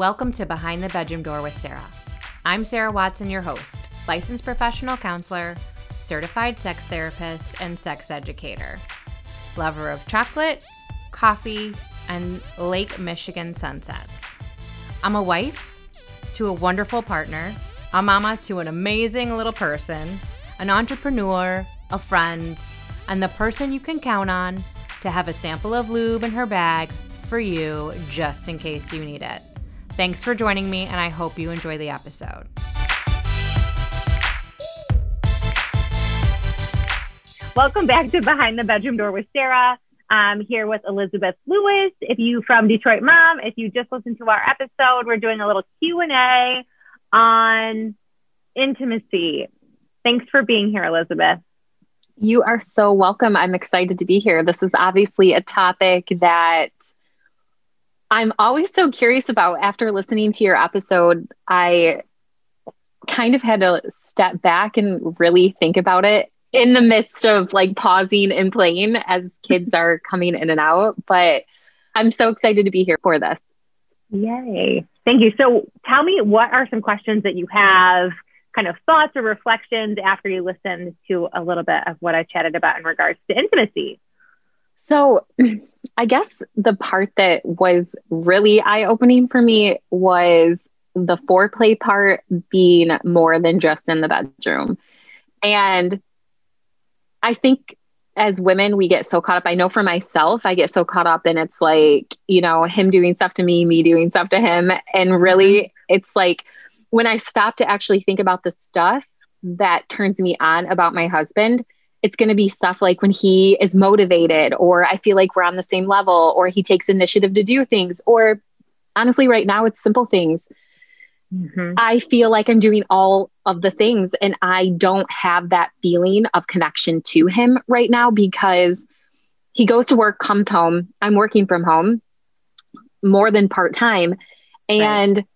Welcome to Behind the Bedroom Door with Sarah. I'm Sarah Watson, your host, licensed professional counselor, certified sex therapist, and sex educator. Lover of chocolate, coffee, and Lake Michigan sunsets. I'm a wife to a wonderful partner, a mama to an amazing little person, an entrepreneur, a friend, and the person you can count on to have a sample of lube in her bag for you just in case you need it. Thanks for joining me, and I hope you enjoy the episode. Welcome back to Behind the Bedroom Door with Sarah. I'm here with Elizabeth Lewis. If you from Detroit Mom, if you just listened to our episode, we're doing a little Q&A on intimacy. Thanks for being here, Elizabeth. You are so welcome. I'm excited to be here. This is obviously a topic that I'm always so curious about. After listening to your episode, I kind of had to step back and really think about it in the midst of like pausing and playing as kids are coming in and out. But I'm so excited to be here for this. Yay. Thank you. So tell me, what are some questions that you have, kind of thoughts or reflections after you listened to a little bit of what I chatted about in regards to intimacy? So I guess the part that was really eye opening for me was the foreplay part being more than just in the bedroom. And I think as women, we get so caught up. I know for myself, I get so caught up and it's like, you know, him doing stuff to me, me doing stuff to him. And really, mm-hmm. it's like when I stop to actually think about the stuff that turns me on about my husband, it's going to be stuff like when he is motivated, or I feel like we're on the same level, or he takes initiative to do things, or honestly, right now, it's simple things. Mm-hmm. I feel like I'm doing all of the things, and I don't have that feeling of connection to him right now because he goes to work, comes home. I'm working from home more than part time. And right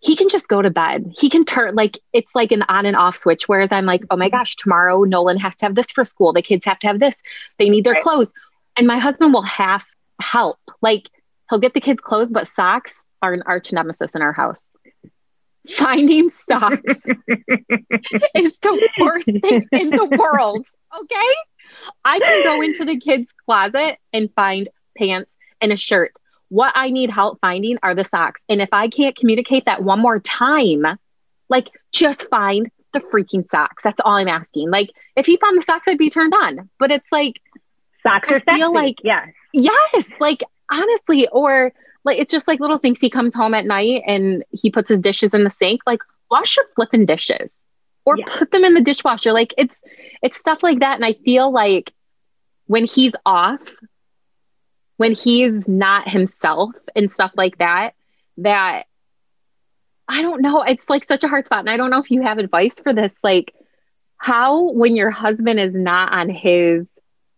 he can just go to bed. He can turn like it's like an on and off switch. Whereas I'm like, oh my mm-hmm. gosh, tomorrow Nolan has to have this for school. The kids have to have this. They need their right. clothes. And my husband will half help. Like he'll get the kids clothes, but socks are an arch nemesis in our house. Finding socks is the worst thing in the world. Okay. I can go into the kids' closet and find pants and a shirt what I need help finding are the socks. And if I can't communicate that one more time, like just find the freaking socks. That's all I'm asking. Like if he found the socks, I'd be turned on. But it's like socks I are feel sexy. like yeah. Yes. Like honestly, or like it's just like little things. He comes home at night and he puts his dishes in the sink. Like wash your flipping dishes. Or yeah. put them in the dishwasher. Like it's it's stuff like that. And I feel like when he's off, when he's not himself and stuff like that, that I don't know. It's like such a hard spot. And I don't know if you have advice for this. Like, how, when your husband is not on his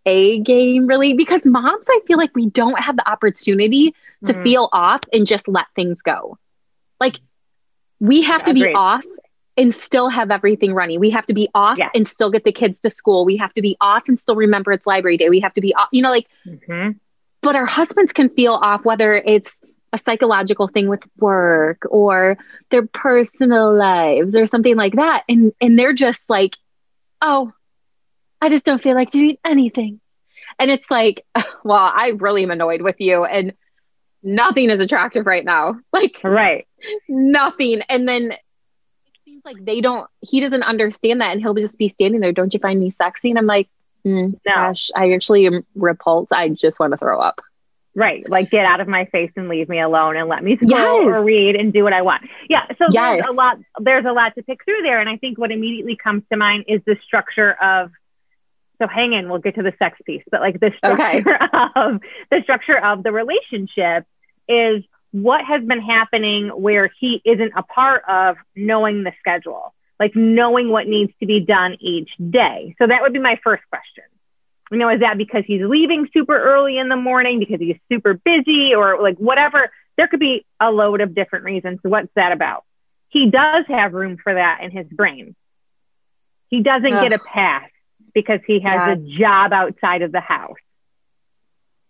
A game, really, because moms, I feel like we don't have the opportunity to mm. feel off and just let things go. Like, we have to be off and still have everything running. We have to be off yeah. and still get the kids to school. We have to be off and still remember it's library day. We have to be off, you know, like mm-hmm but our husbands can feel off whether it's a psychological thing with work or their personal lives or something like that. And and they're just like oh i just don't feel like doing anything. And it's like well i really am annoyed with you and nothing is attractive right now. Like right. nothing. And then it seems like they don't he doesn't understand that and he'll just be standing there. Don't you find me sexy? And i'm like Mm, no. Gosh, I actually am repulsed. I just want to throw up. Right. Like get out of my face and leave me alone and let me scroll yes. or read and do what I want. Yeah. So yes. there's a lot there's a lot to pick through there. And I think what immediately comes to mind is the structure of so hang in, we'll get to the sex piece, but like the structure okay. of the structure of the relationship is what has been happening where he isn't a part of knowing the schedule like knowing what needs to be done each day. So that would be my first question. You know, is that because he's leaving super early in the morning, because he's super busy, or like whatever? There could be a load of different reasons. What's that about? He does have room for that in his brain. He doesn't Ugh. get a pass because he has yeah. a job outside of the house.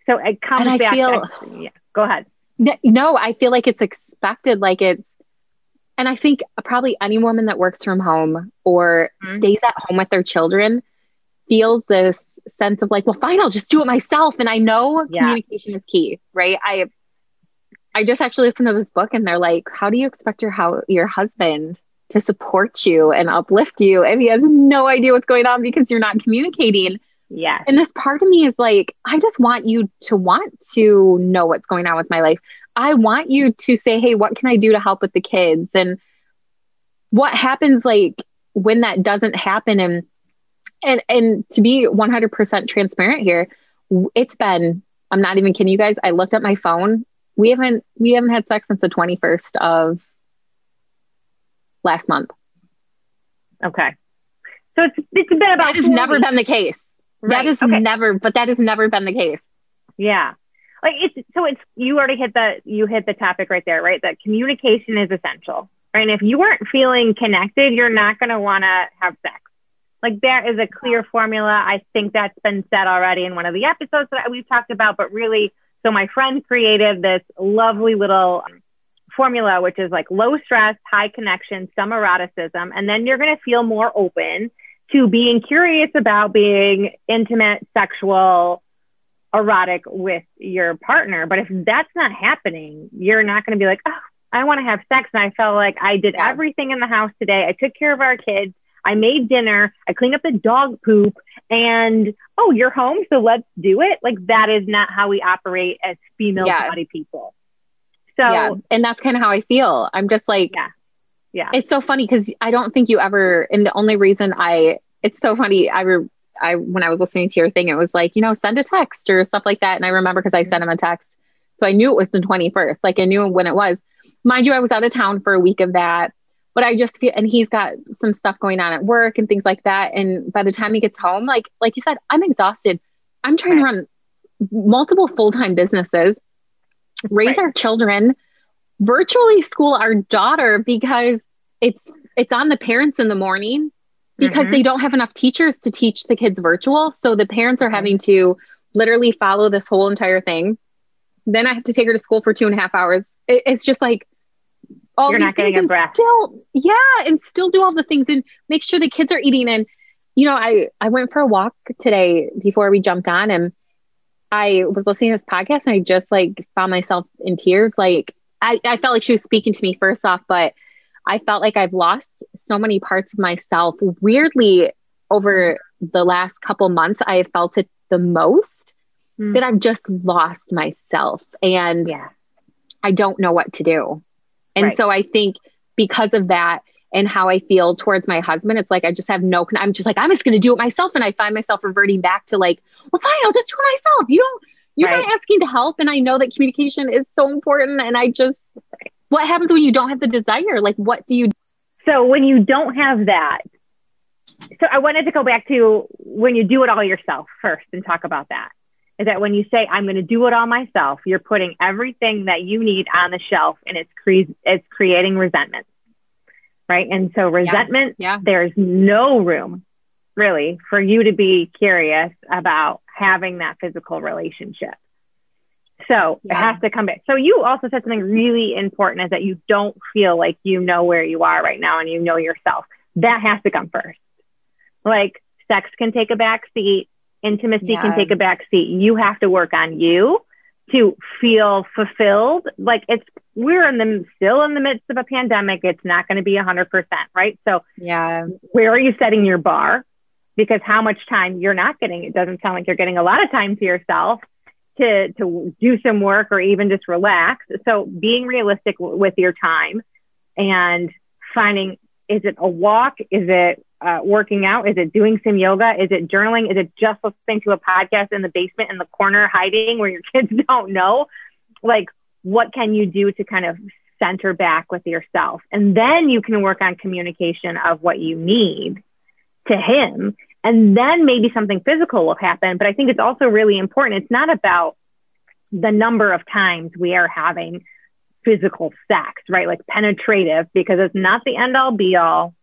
So it comes And back. Feel, to, yeah, go ahead. No, I feel like it's expected. Like it's, and I think probably any woman that works from home or mm-hmm. stays at home with their children feels this sense of like, well, fine, I'll just do it myself. And I know yeah. communication is key, right? I I just actually listened to this book and they're like, how do you expect your how your husband to support you and uplift you? And he has no idea what's going on because you're not communicating. Yeah. And this part of me is like, I just want you to want to know what's going on with my life. I want you to say, hey, what can I do to help with the kids? And what happens like when that doesn't happen and and and to be 100% transparent here it's been i'm not even kidding you guys i looked at my phone we haven't we haven't had sex since the 21st of last month okay so it's it's been about that has never weeks. been the case right. that has okay. never but that has never been the case yeah like it's so it's you already hit the you hit the topic right there right that communication is essential right and if you weren't feeling connected you're not going to want to have sex like there is a clear formula. I think that's been said already in one of the episodes that we've talked about, but really, so my friend created this lovely little um, formula, which is like low stress, high connection, some eroticism. And then you're going to feel more open to being curious about being intimate, sexual, erotic with your partner. But if that's not happening, you're not going to be like, oh, I want to have sex. And I felt like I did everything in the house today. I took care of our kids. I made dinner, I cleaned up the dog poop, and oh, you're home, so let's do it. Like that is not how we operate as female yeah. body people. So, yeah. and that's kind of how I feel. I'm just like, yeah, yeah. It's so funny because I don't think you ever. And the only reason I, it's so funny. I re, I when I was listening to your thing, it was like, you know, send a text or stuff like that. And I remember because I sent him a text, so I knew it was the 21st. Like I knew when it was. Mind you, I was out of town for a week of that but I just feel, and he's got some stuff going on at work and things like that. And by the time he gets home, like, like you said, I'm exhausted. I'm trying right. to run multiple full-time businesses, raise right. our children, virtually school our daughter because it's, it's on the parents in the morning because mm-hmm. they don't have enough teachers to teach the kids virtual. So the parents are having to literally follow this whole entire thing. Then I have to take her to school for two and a half hours. It, it's just like all You're these things and still yeah and still do all the things and make sure the kids are eating and you know i i went for a walk today before we jumped on and i was listening to this podcast and i just like found myself in tears like i, I felt like she was speaking to me first off but i felt like i've lost so many parts of myself weirdly over the last couple months i have felt it the most mm. that i've just lost myself and yeah. i don't know what to do and right. so I think because of that and how I feel towards my husband, it's like I just have no, I'm just like, I'm just going to do it myself. And I find myself reverting back to like, well, fine, I'll just do it myself. You don't, you're right. not asking to help. And I know that communication is so important. And I just, what happens when you don't have the desire? Like, what do you? So when you don't have that, so I wanted to go back to when you do it all yourself first and talk about that is that when you say I'm going to do it all myself, you're putting everything that you need on the shelf, and it's cre- it's creating resentment, right? And so resentment, yeah. yeah. there's no room really for you to be curious about having that physical relationship. So yeah. it has to come back. So you also said something really important is that you don't feel like you know where you are right now and you know yourself. That has to come first. Like sex can take a back seat Intimacy yeah. can take a back seat. You have to work on you to feel fulfilled. Like it's, we're in the, still in the midst of a pandemic. It's not going to be a hundred percent, right? So yeah, where are you setting your bar? Because how much time you're not getting, it doesn't sound like you're getting a lot of time to yourself to, to do some work or even just relax. So being realistic w- with your time and finding, is it a walk? Is it uh, working out? Is it doing some yoga? Is it journaling? Is it just listening to a podcast in the basement in the corner hiding where your kids don't know? Like, what can you do to kind of center back with yourself? And then you can work on communication of what you need to him. And then maybe something physical will happen. But I think it's also really important. It's not about the number of times we are having physical sex, right? Like penetrative, because it's not the end all be all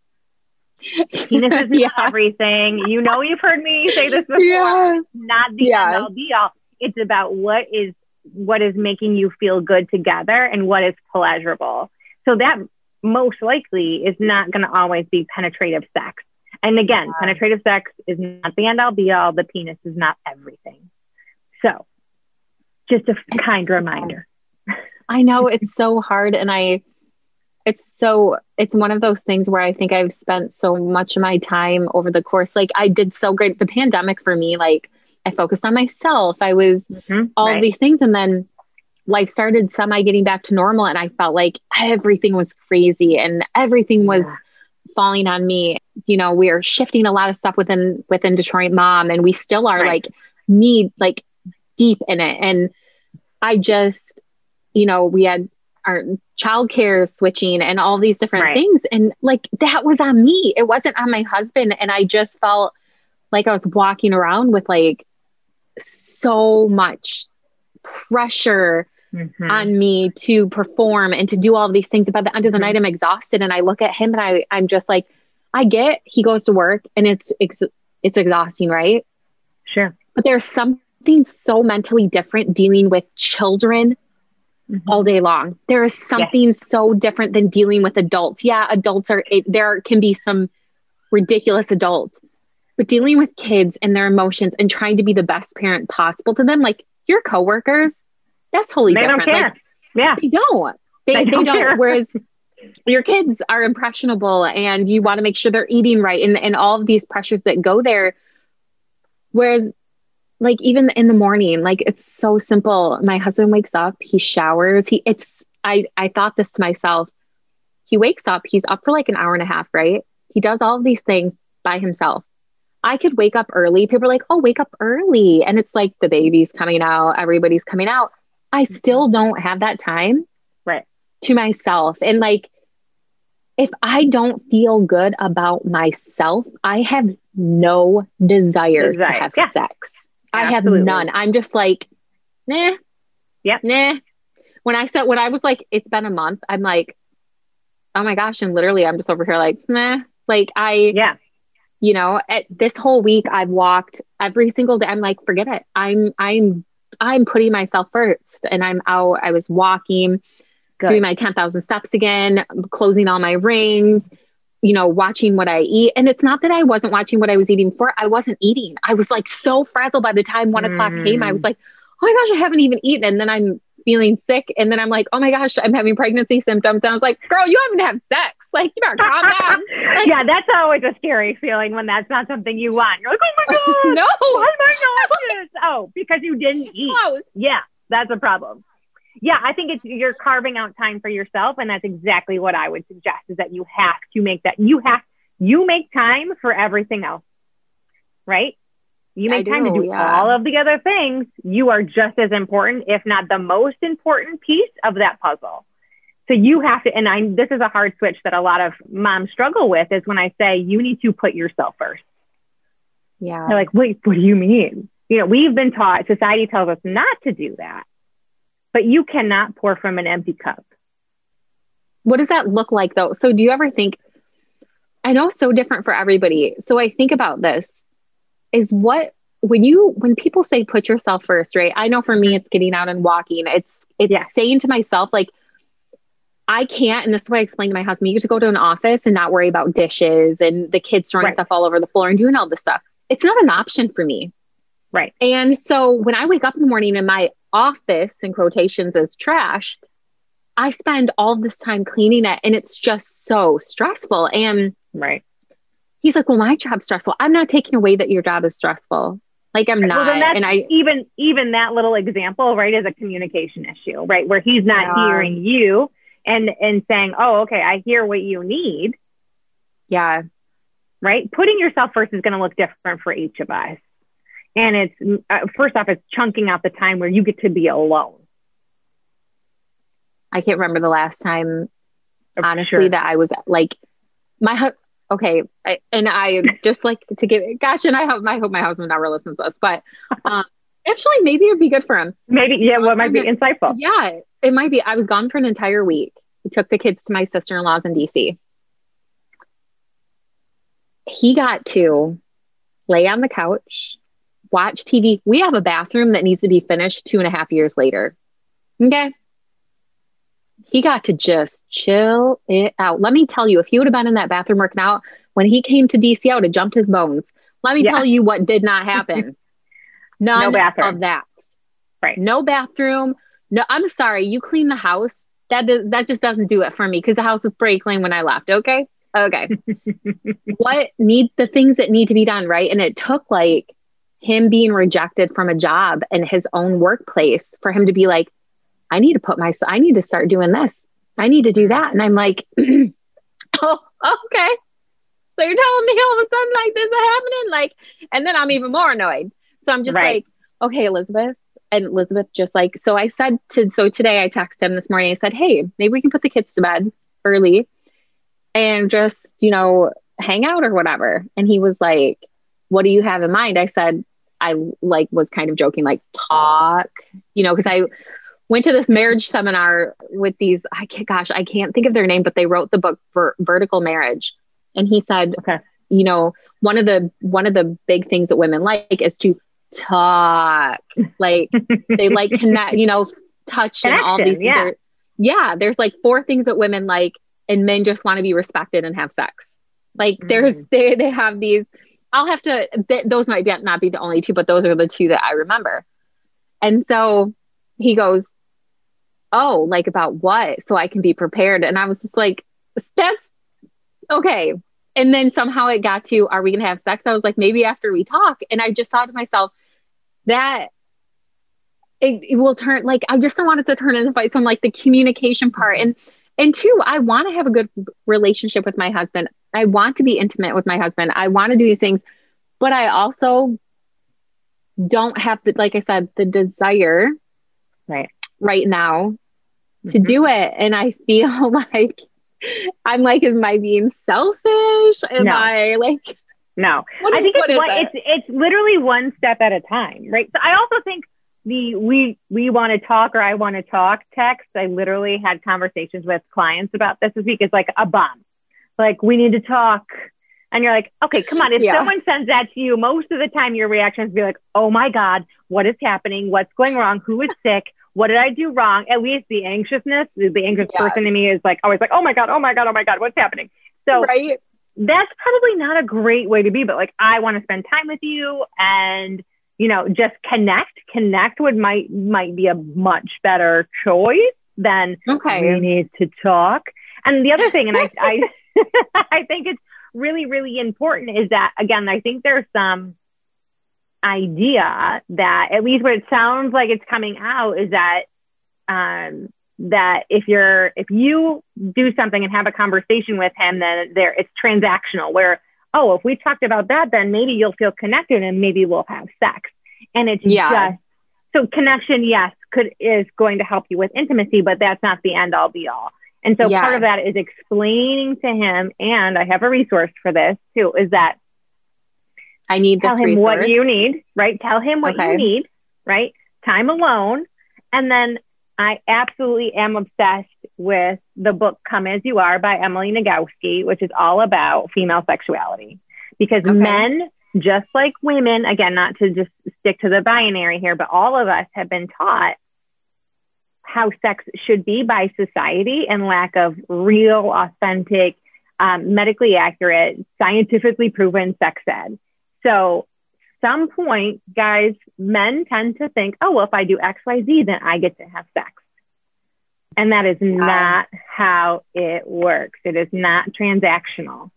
Penis is yeah. everything. You know, you've heard me say this before. Yeah. Not the yeah. end all be all. It's about what is what is making you feel good together and what is pleasurable. So that most likely is not going to always be penetrative sex. And again, wow. penetrative sex is not the end all be all. The penis is not everything. So just a it's kind so reminder. I know it's so hard. And I, it's so, it's one of those things where I think I've spent so much of my time over the course. Like I did so great. The pandemic for me, like I focused on myself. I was mm-hmm, all right. these things. And then life started semi getting back to normal. And I felt like everything was crazy and everything was yeah. Falling on me. You know, we are shifting a lot of stuff within, within Detroit mom and we still are right. like need like deep in it. And I just, you know, we had our childcare switching and all these different right. things. And like that was on me. It wasn't on my husband. And I just felt like I was walking around with like so much pressure mm-hmm. on me to perform and to do all of these things. By the end of the mm-hmm. night, I'm exhausted. And I look at him and I, I'm just like, I get he goes to work and it's, it's, it's exhausting, right? Sure. But there's something so mentally different dealing with children mm-hmm. all day long. There is something yeah. so different than dealing with adults. Yeah, adults are, it, there can be some ridiculous adults, but dealing with kids and their emotions and trying to be the best parent possible to them, like your coworkers, that's totally they different. Like, yeah. They don't. They, they don't. They don't whereas your kids are impressionable and you want to make sure they're eating right and, and all of these pressures that go there. Whereas like even in the morning, like it's so simple. My husband wakes up, he showers, he it's I I thought this to myself. He wakes up, he's up for like an hour and a half, right? He does all of these things by himself. I could wake up early. People are like, "Oh, wake up early." And it's like the baby's coming out, everybody's coming out. I mm-hmm. still don't have that time right to myself. And like if I don't feel good about myself, I have no desire, desire. to have yeah. sex. Absolutely. I have none. I'm just like, nah. Yep. Nah. When I said when I was like, it's been a month, I'm like, oh my gosh. And literally I'm just over here like, nah. Like I yeah. You know, at this whole week I've walked every single day. I'm like, forget it. I'm I'm I'm putting myself first. And I'm out. I was walking, Good. doing my 10,000 steps again, closing all my rings, you know, watching what I eat. And it's not that I wasn't watching what I was eating for, I wasn't eating. I was like so frazzled by the time one mm. o'clock came. I was mm. like, oh my gosh, I haven't even eaten. And then I'm feeling sick. And then I'm like, oh my gosh, I'm having pregnancy symptoms. And I was like, girl, you haven't had sex. Like, you better calm down. Like, yeah, that's always a scary feeling when that's not something you want. You're like, oh my God. no. Why am I nauseous? Oh, because you didn't eat. Close. Yeah, that's a problem yeah, I think it's you're carving out time for yourself, and that's exactly what I would suggest is that you have to make that you have you make time for everything else, right? You make time to do yeah. all of the other things. You are just as important, if not the most important piece of that puzzle. So you have to, and I, this is a hard switch that a lot of moms struggle with is when I say you need to put yourself first. Yeah. They're like, wait, what do you mean? You know, we've been taught, society tells us not to do that but you cannot pour from an empty cup. What does that look like though? So do you ever think I know so different for everybody. So I think about this is what when you when people say put yourself first, right? I know for me it's getting out and walking. It's it's yeah. saying to myself like I can't, and this is what I explained to my husband. You get to go to an office and not worry about dishes and the kids throwing right. stuff all over the floor and doing all this stuff. It's not an option for me. Right. And so when I wake up in the morning and my office in quotations is trashed, I spend all this time cleaning it and it's just so stressful. And right. He's like, Well, my job's stressful. I'm not taking away that your job is stressful. Like I'm not. Well, and I even even that little example, right, is a communication issue, right? Where he's not yeah. hearing you and and saying, Oh, okay, I hear what you need. Yeah. Right. Putting yourself first is going to look different for each of us. And it's uh, first off, it's chunking out the time where you get to be alone. I can't remember the last time, oh, honestly, sure. that I was like, my okay, I, and I just like to give. Gosh, and I hope I hope my husband never listens to this, but um, actually, maybe it'd be good for him. Maybe, yeah. What might be insightful? Yeah, it might be. I was gone for an entire week. We took the kids to my sister in law's in DC. He got to lay on the couch watch TV. We have a bathroom that needs to be finished two and a half years later. Okay. He got to just chill it out. Let me tell you, if he would have been in that bathroom working out when he came to DC, I would have jumped his bones. Let me yeah. tell you what did not happen. None no bathroom. of that. Right. No bathroom. No, I'm sorry. You clean the house. That does, that just doesn't do it for me because the house was pretty clean when I left. Okay. Okay. what need the things that need to be done, right? And it took like him being rejected from a job in his own workplace for him to be like, I need to put my, I need to start doing this. I need to do that. And I'm like, oh, okay. So you're telling me all of a sudden like this is happening? Like, and then I'm even more annoyed. So I'm just right. like, okay, Elizabeth. And Elizabeth just like, so I said to, so today I texted him this morning. I said, hey, maybe we can put the kids to bed early and just, you know, hang out or whatever. And he was like, what do you have in mind? I said, I like was kind of joking, like talk, you know, because I went to this marriage seminar with these, I can't, gosh, I can't think of their name, but they wrote the book for vertical marriage. And he said, okay. you know, one of the, one of the big things that women like is to talk, like they like connect, you know, touch Connection, and all these, yeah. yeah, there's like four things that women like and men just want to be respected and have sex. Like mm. there's, they, they have these, I'll have to, th- those might be, not be the only two, but those are the two that I remember. And so he goes, Oh, like about what? So I can be prepared. And I was just like, That's okay. And then somehow it got to, Are we going to have sex? I was like, Maybe after we talk. And I just thought to myself, That it, it will turn, like, I just don't want it to turn into fight. So I'm like, the communication part. And, and two, I want to have a good relationship with my husband. I want to be intimate with my husband. I want to do these things, but I also don't have the, like I said, the desire right right now to mm-hmm. do it. And I feel like I'm like, am I being selfish? Am no. I like no? I think it's one, it's it's literally one step at a time, right? So I also think the we we want to talk or I want to talk text. I literally had conversations with clients about this this week. It's like a bomb. Like we need to talk. And you're like, okay, come on. If yeah. someone sends that to you, most of the time your reaction is be like, oh my God, what is happening? What's going wrong? Who is sick? What did I do wrong? At least the anxiousness, the anxious yeah. person in me is like always like, oh my God, oh my God, oh my God, what's happening? So right. that's probably not a great way to be, but like I want to spend time with you and you know, just connect. Connect would might might be a much better choice than okay. we need to talk. And the other thing, and I I I think it's really really important is that again, I think there's some idea that at least what it sounds like it's coming out is that um, that if you're if you do something and have a conversation with him, then there it's transactional where oh, if we talked about that, then maybe you'll feel connected and maybe we'll have sex. And it's yeah. just so connection, yes, could is going to help you with intimacy, but that's not the end all be all. And so yeah. part of that is explaining to him, and I have a resource for this too, is that I need tell him resource. what you need, right? Tell him what okay. you need, right? Time alone. And then I absolutely am obsessed with the book Come As You Are by Emily Nagoski, which is all about female sexuality. Because okay. men, just like women, again, not to just stick to the binary here, but all of us have been taught how sex should be by society and lack of real, authentic, um, medically accurate, scientifically proven sex ed. So some point, guys, men tend to think, oh, well, if I do X, Y, Z, then I get to have sex. And that is not how it works. It is not transactional.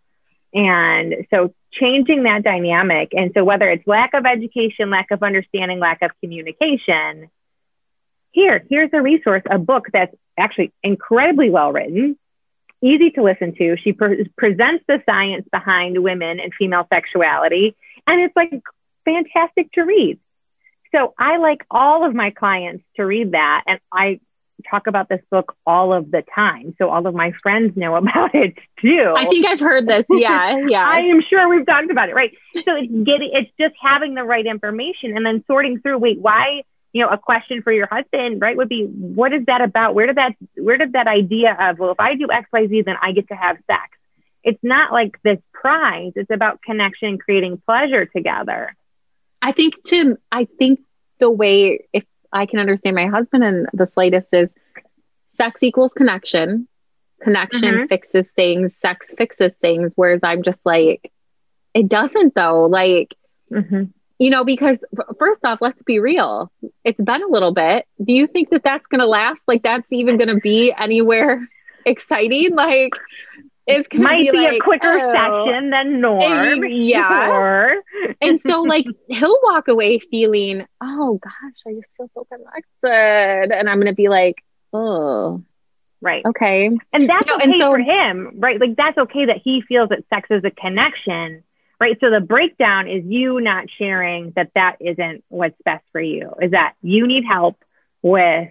And so changing that dynamic. And so whether it's lack of education, lack of understanding, lack of communication, here, here's a resource, a book that's actually incredibly well written, easy to listen to. She pre- presents the science behind women and female sexuality, and it's like fantastic to read. So I like all of my clients to read that. And I talk about this book all of the time. So all of my friends know about it too. I think I've heard this. Yeah. Yeah. I am sure we've talked about it. Right. So it's getting, it's just having the right information and then sorting through, wait, why, you know, a question for your husband, right, would be, what is that about? Where did that, where did that idea of, well, if I do X, Y, Z, then I get to have sex. It's not like this prize. It's about connection, creating pleasure together. I think, Tim, I think the way, if I can understand my husband and the slightest is sex equals connection. Connection mm-hmm. fixes things, sex fixes things. Whereas I'm just like, it doesn't though. Like, mm-hmm. you know, because first off, let's be real. It's been a little bit. Do you think that that's going to last? Like, that's even going to be anywhere exciting? Like, it's might be, be like, a quicker oh, session than norm. Eh, yeah. Or... and so like he'll walk away feeling, oh gosh, I just feel so connected. And I'm gonna be like, oh. Right. Okay. And that's you know, okay and so, for him, right? Like that's okay that he feels that sex is a connection, right? So the breakdown is you not sharing that that isn't what's best for you. Is that you need help with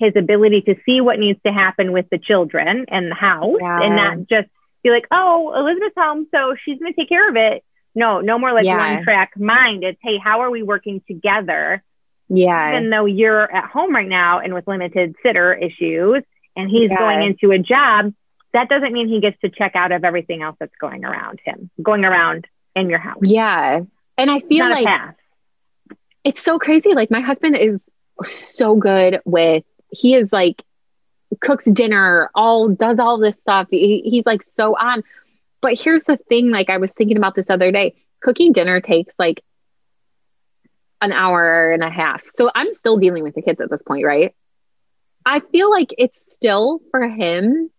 his ability to see what needs to happen with the children and the house yeah. and not just be like, oh, Elizabeth's home, so she's going to take care of it. No, no more like yeah. one track mind. It's, hey, how are we working together? Yeah. Even though you're at home right now and with limited sitter issues and he's yeah. going into a job, that doesn't mean he gets to check out of everything else that's going around him, going around in your house. Yeah. And I feel like it's so crazy. Like my husband is so good with he is like cooks dinner, all does all this stuff. He, he's like so on. But here's the thing like I was thinking about this other day cooking dinner takes like an hour and a half. So I'm still dealing with the kids at this point, right? I feel like it's still for him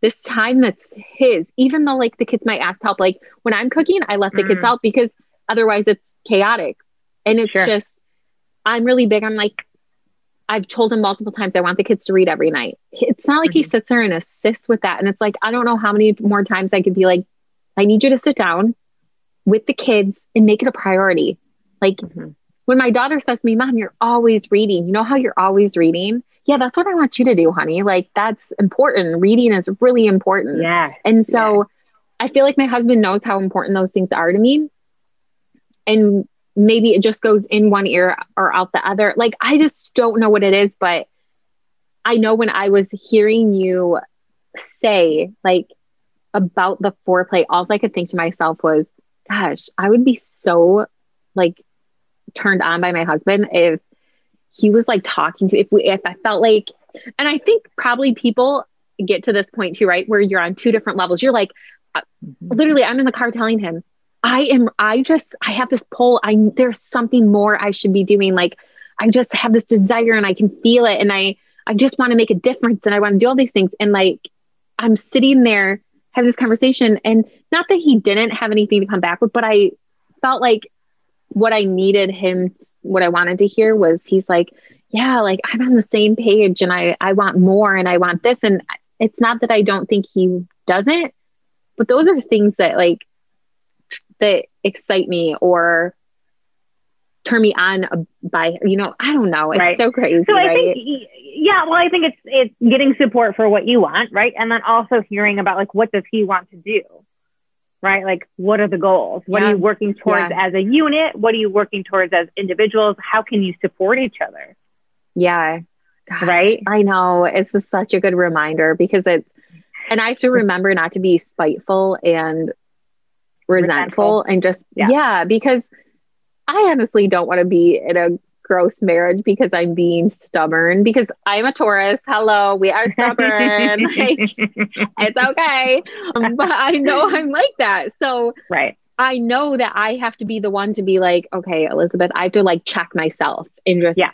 this time that's his, even though like the kids might ask help. Like when I'm cooking, I let the mm. kids help because otherwise it's chaotic. And it's sure. just, I'm really big. I'm like, I've told him multiple times I want the kids to read every night. It's not like mm-hmm. he sits there and assists with that. And it's like, I don't know how many more times I could be like, I need you to sit down with the kids and make it a priority. Like mm-hmm. when my daughter says to me, Mom, you're always reading. You know how you're always reading? Yeah, that's what I want you to do, honey. Like that's important. Reading is really important. Yeah. And so yeah. I feel like my husband knows how important those things are to me. And maybe it just goes in one ear or out the other. Like I just don't know what it is, but I know when I was hearing you say like about the foreplay, all I could think to myself was, gosh, I would be so like turned on by my husband if he was like talking to if we if I felt like and I think probably people get to this point too, right? Where you're on two different levels. You're like, uh, literally, I'm in the car telling him, I am, I just, I have this pull. I, there's something more I should be doing. Like, I just have this desire and I can feel it. And I, I just want to make a difference and I want to do all these things. And like, I'm sitting there having this conversation and not that he didn't have anything to come back with, but I felt like what I needed him, what I wanted to hear was he's like, yeah, like I'm on the same page and I, I want more and I want this. And it's not that I don't think he doesn't, but those are things that like that excite me or turn me on by you know i don't know. It's right. so crazy so i right? think yeah well i think it's it's getting support for what you want right? And then also hearing about like what does he want to do right? Like what are the goals? What yeah. are you working towards yeah. as a unit? What are you working towards as individuals? How can you support each other? Yeah. God, right? I know. It's just such a good reminder because it's and i have to remember not to be spiteful and resentful, resentful. and just yeah. yeah because I honestly don't want to be in a gross marriage because I'm being stubborn because I'm a Taurus. Hello, we are stubborn. like, it's okay. Um, but I know I'm like that. So right. I know that I have to be the one to be like, okay, Elizabeth, I have to like check myself and just yeah.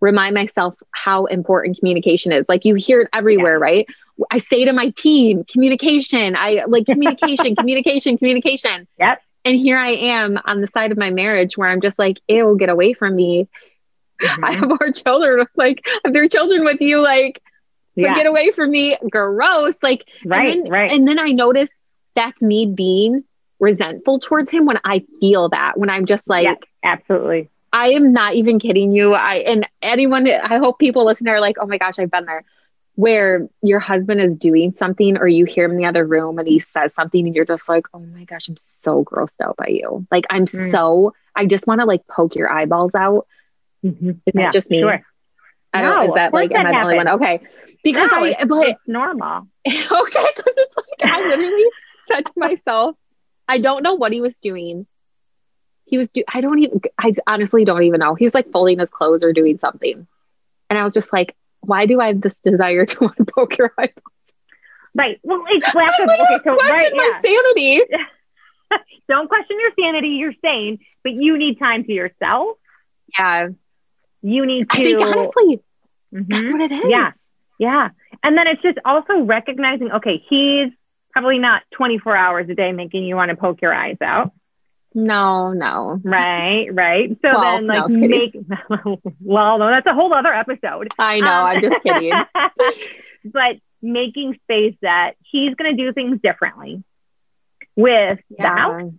remind myself how important communication is. Like you hear it everywhere, yeah. right? I say to my team, communication. I like communication, communication, communication. Yep. And here I am on the side of my marriage where I'm just like, ew, get away from me. Mm-hmm. I have our children, like, I have their children with you, like, yeah. get away from me. Gross. Like, right, and then, right. And then I notice that's me being resentful towards him when I feel that, when I'm just like, absolutely. I am not even kidding you. I, and anyone, I hope people listening are like, oh my gosh, I've been there where your husband is doing something or you hear him in the other room and he says something and you're just like, oh my gosh, I'm so grossed out by you. Like I'm mm. so I just want to like poke your eyeballs out. Mm-hmm. Is yeah, that just me? Sure. I don't no, is that like am I the only one? Okay. Because no, I but it's normal. okay, because it's like I literally said to myself, I don't know what he was doing. he was do I don't even I honestly don't even know. He was like folding his clothes or doing something. And I was just like, why do I have this desire to want to poke your eyeballs? Right. Well, it's lack of okay, so right, my yeah. sanity. don't question your sanity, you're sane, but you need time to yourself. Yeah. You need to I think honestly, mm-hmm. that's what it is. Yeah. Yeah. And then it's just also recognizing, okay, he's probably not 24 hours a day making you want to poke your eyes out. No, no. Right, right. So well, then, like, no, make, well, no, that's a whole other episode. I know, um, I'm just kidding. but making space that he's going to do things differently with yeah. the house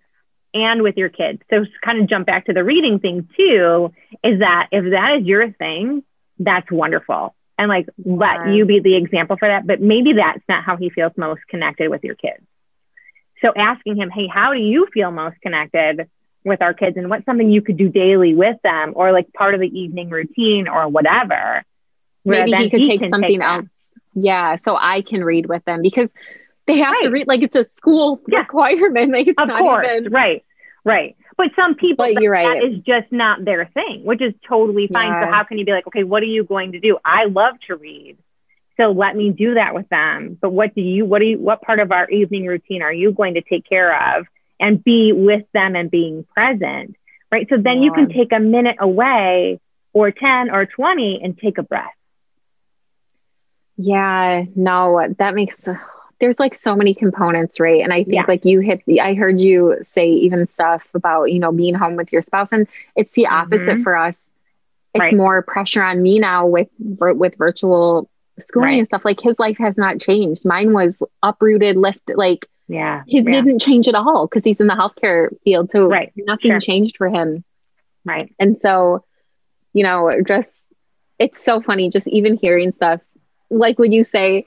and with your kids. So, kind of jump back to the reading thing too is that if that is your thing, that's wonderful. And like, yeah. let you be the example for that. But maybe that's not how he feels most connected with your kids. So asking him, hey, how do you feel most connected with our kids and what's something you could do daily with them or like part of the evening routine or whatever. Maybe he could he take something take else. Yeah. So I can read with them because they have right. to read like it's a school yeah. requirement. Like it's of not course. even right. Right. But some people, but you're right. that is just not their thing, which is totally fine. Yeah. So how can you be like, okay, what are you going to do? I love to read. So let me do that with them. But what do you, what do you, what part of our evening routine are you going to take care of and be with them and being present? Right. So then yeah. you can take a minute away or 10 or 20 and take a breath. Yeah, no, that makes, there's like so many components, right? And I think yeah. like you hit the, I heard you say even stuff about, you know, being home with your spouse and it's the opposite mm-hmm. for us. It's right. more pressure on me now with, with virtual schooling right. and stuff like his life has not changed mine was uprooted lifted like yeah his yeah. didn't change at all because he's in the healthcare field so right. nothing sure. changed for him right and so you know just it's so funny just even hearing stuff like when you say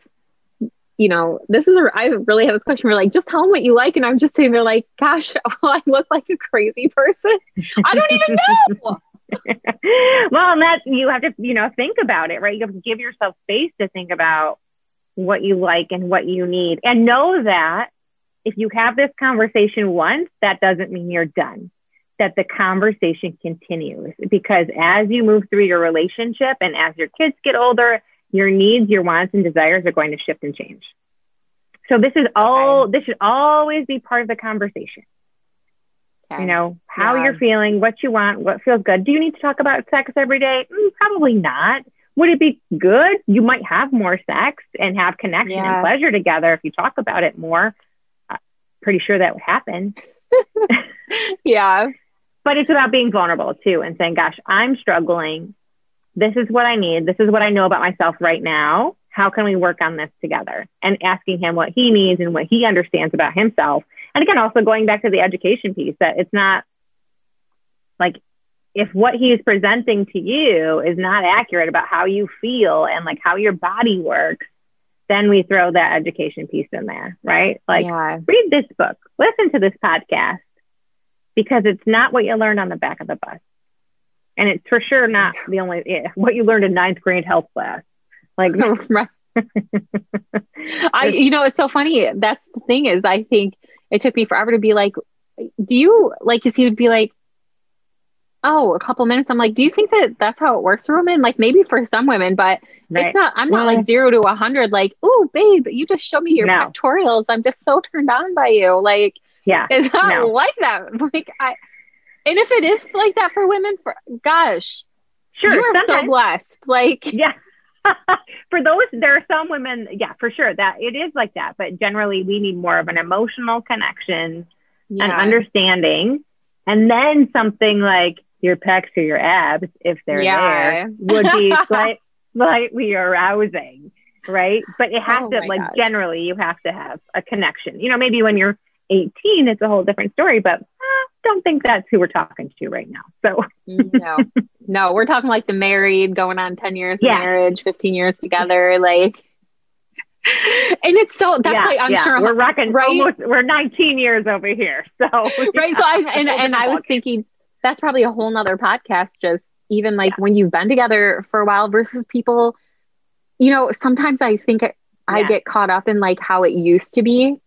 you know, this is, a, I really have this question. We're like, just tell them what you like. And I'm just sitting there like, gosh, well, oh, I look like a crazy person. I don't even know. well, and that you have to, you know, think about it, right? You have to give yourself space to think about what you like and what you need. And know that if you have this conversation once, that doesn't mean you're done. That the conversation continues because as you move through your relationship and as your kids get older, your needs, your wants, and desires are going to shift and change. So this is all, okay. this should always be part of the conversation. Okay. You know, how yeah. you're feeling, what you want, what feels good. Do you need to talk about sex every day? Mm, probably not. Would it be good? You might have more sex and have connection yeah. and pleasure together if you talk about it more. Uh, pretty sure that would happen. yeah. But it's about being vulnerable too and saying, gosh, I'm struggling. This is what I need. This is what I know about myself right now. How can we work on this together? And asking him what he needs and what he understands about himself and again, also going back to the education piece, that it's not like if what he's presenting to you is not accurate about how you feel and like how your body works, then we throw that education piece in there, right? Like, yeah. read this book, listen to this podcast, because it's not what you learned on the back of the bus. And it's for sure not the only yeah, what you learned in ninth grade health class. Like, right. I, you know, it's so funny. That's the thing is, I think it took me forever to be like, do you like, cause he would be like, oh, a couple minutes. I'm like, do you think that that's how it works for women? Like maybe for some women, but right. it's not, I'm not like zero to a hundred, like, oh, babe, you just show me your no. I'm just so turned on by you. Like, yeah, it's not no. like that. Like, I, and if it is like that for women, for gosh, sure, you are so blessed. Like, yeah. for those, there are some women, yeah, for sure that it is like that. But generally, we need more of an emotional connection yeah. and understanding. And then something like your pecs or your abs, if they're yeah. there, would be slight, slightly arousing, right? But it has oh to, like, gosh. generally, you have to have a connection. You know, maybe when you're 18, it's a whole different story, but don't think that's who we're talking to right now. So, no, no, we're talking like the married going on 10 years yeah. of marriage, 15 years together. Like, and it's so that's yeah, like I'm yeah. sure we're rocking right. Almost, we're 19 years over here. So, right. So, I and, and I was thinking that's probably a whole nother podcast, just even like when you've been together for a while versus people, you know, sometimes I think I get caught up in like how it used to be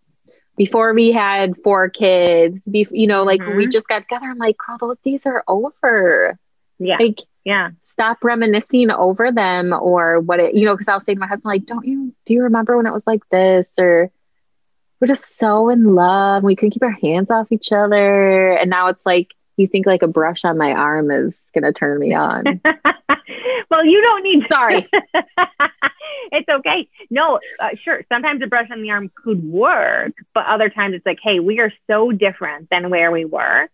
before we had four kids, be, you know, like mm-hmm. we just got together. I'm like, girl, those days are over. Yeah. Like, yeah. Stop reminiscing over them or what it, you know, because I'll say to my husband, like, don't you, do you remember when it was like this? Or we're just so in love. We couldn't keep our hands off each other. And now it's like, you think like a brush on my arm is going to turn me on. well, you don't need. Sorry. it's okay. No, uh, sure. Sometimes a brush on the arm could work, but other times it's like, hey, we are so different than where we were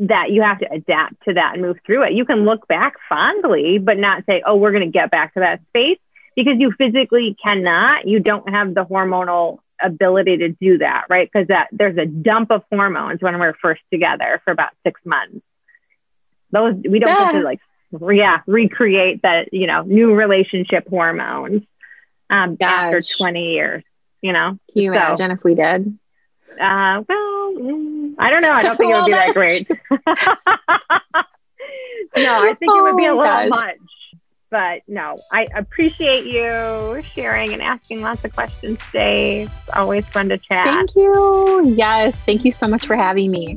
that you have to adapt to that and move through it. You can look back fondly, but not say, oh, we're going to get back to that space because you physically cannot. You don't have the hormonal ability to do that, right? Because that there's a dump of hormones when we're first together for about six months. Those we don't yeah. get to like yeah recreate that you know new relationship hormones um, after 20 years. You know, can you so, imagine if we did? Uh, well, mm, I don't know. I don't think well, it would be that great. no, I think oh, it would be a oh little gosh. much. But no, I appreciate you sharing and asking lots of questions today. It's always fun to chat. Thank you. Yes. Thank you so much for having me.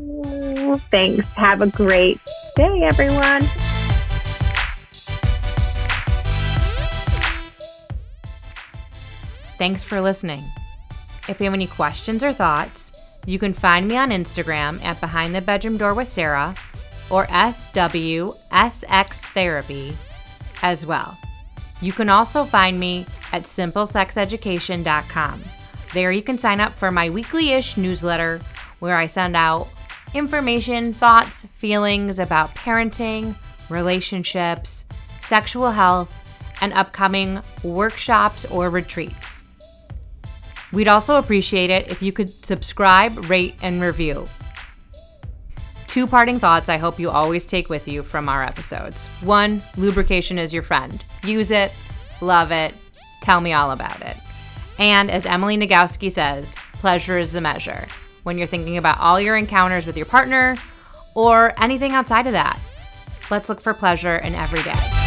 Thanks. Have a great day, everyone. Thanks for listening. If you have any questions or thoughts, you can find me on Instagram at Behind the Bedroom Door with Sarah or SWSX Therapy as well. You can also find me at simplesexeducation.com. There you can sign up for my weekly ish newsletter where I send out information, thoughts, feelings about parenting, relationships, sexual health, and upcoming workshops or retreats. We'd also appreciate it if you could subscribe, rate, and review. Two parting thoughts I hope you always take with you from our episodes. One, lubrication is your friend. Use it, love it, tell me all about it. And as Emily Nagoski says, pleasure is the measure. When you're thinking about all your encounters with your partner or anything outside of that, let's look for pleasure in every day.